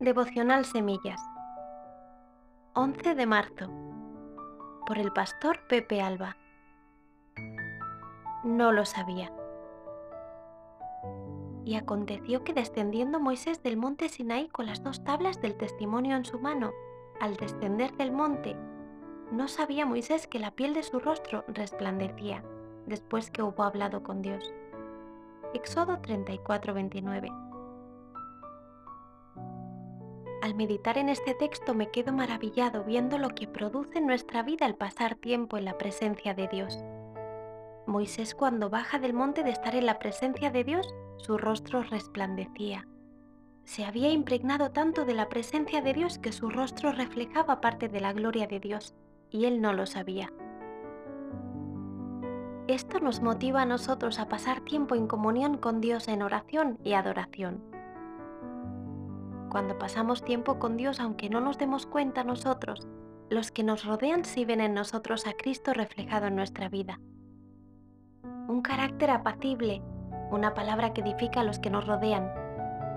Devocional Semillas 11 de marzo por el pastor Pepe Alba No lo sabía. Y aconteció que descendiendo Moisés del monte Sinaí con las dos tablas del testimonio en su mano, al descender del monte, no sabía Moisés que la piel de su rostro resplandecía después que hubo hablado con Dios. Éxodo 34:29 Al meditar en este texto me quedo maravillado viendo lo que produce en nuestra vida el pasar tiempo en la presencia de Dios. Moisés cuando baja del monte de estar en la presencia de Dios, su rostro resplandecía. Se había impregnado tanto de la presencia de Dios que su rostro reflejaba parte de la gloria de Dios, y él no lo sabía. Esto nos motiva a nosotros a pasar tiempo en comunión con Dios en oración y adoración. Cuando pasamos tiempo con Dios, aunque no nos demos cuenta nosotros, los que nos rodean sí ven en nosotros a Cristo reflejado en nuestra vida. Un carácter apacible, una palabra que edifica a los que nos rodean,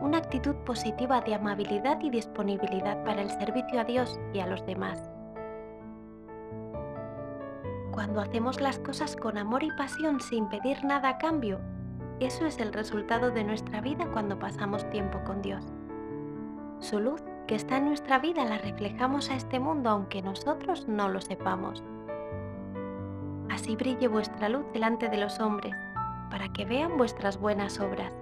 una actitud positiva de amabilidad y disponibilidad para el servicio a Dios y a los demás. Cuando hacemos las cosas con amor y pasión sin pedir nada a cambio, eso es el resultado de nuestra vida cuando pasamos tiempo con Dios. Su luz que está en nuestra vida la reflejamos a este mundo aunque nosotros no lo sepamos. Así brille vuestra luz delante de los hombres, para que vean vuestras buenas obras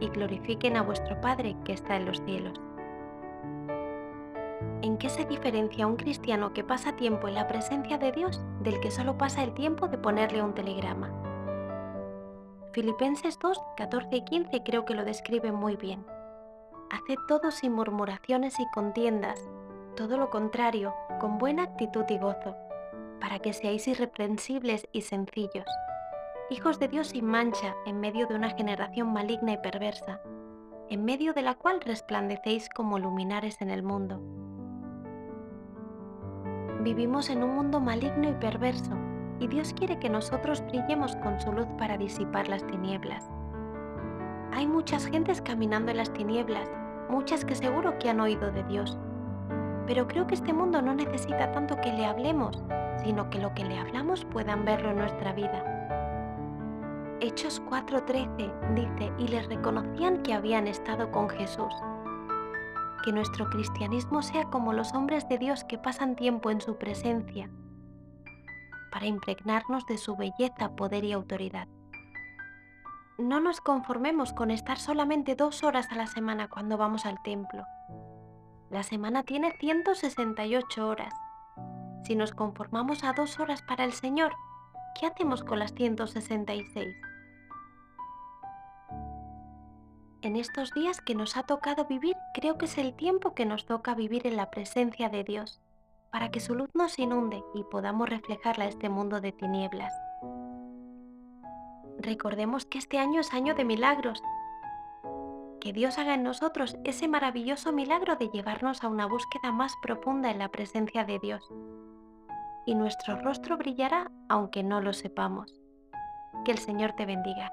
y glorifiquen a vuestro Padre que está en los cielos. ¿En qué se diferencia un cristiano que pasa tiempo en la presencia de Dios del que solo pasa el tiempo de ponerle un telegrama? Filipenses 2, 14 y 15 creo que lo describen muy bien. Haced todo sin murmuraciones y contiendas, todo lo contrario, con buena actitud y gozo, para que seáis irreprensibles y sencillos, hijos de Dios sin mancha en medio de una generación maligna y perversa, en medio de la cual resplandecéis como luminares en el mundo. Vivimos en un mundo maligno y perverso, y Dios quiere que nosotros brillemos con su luz para disipar las tinieblas. Hay muchas gentes caminando en las tinieblas, muchas que seguro que han oído de Dios. Pero creo que este mundo no necesita tanto que le hablemos, sino que lo que le hablamos puedan verlo en nuestra vida. Hechos 4:13 dice, y les reconocían que habían estado con Jesús. Que nuestro cristianismo sea como los hombres de Dios que pasan tiempo en su presencia, para impregnarnos de su belleza, poder y autoridad no nos conformemos con estar solamente dos horas a la semana cuando vamos al templo. La semana tiene 168 horas. Si nos conformamos a dos horas para el Señor, ¿qué hacemos con las 166? En estos días que nos ha tocado vivir, creo que es el tiempo que nos toca vivir en la presencia de Dios, para que su luz nos inunde y podamos reflejarla a este mundo de tinieblas. Recordemos que este año es año de milagros. Que Dios haga en nosotros ese maravilloso milagro de llevarnos a una búsqueda más profunda en la presencia de Dios. Y nuestro rostro brillará aunque no lo sepamos. Que el Señor te bendiga.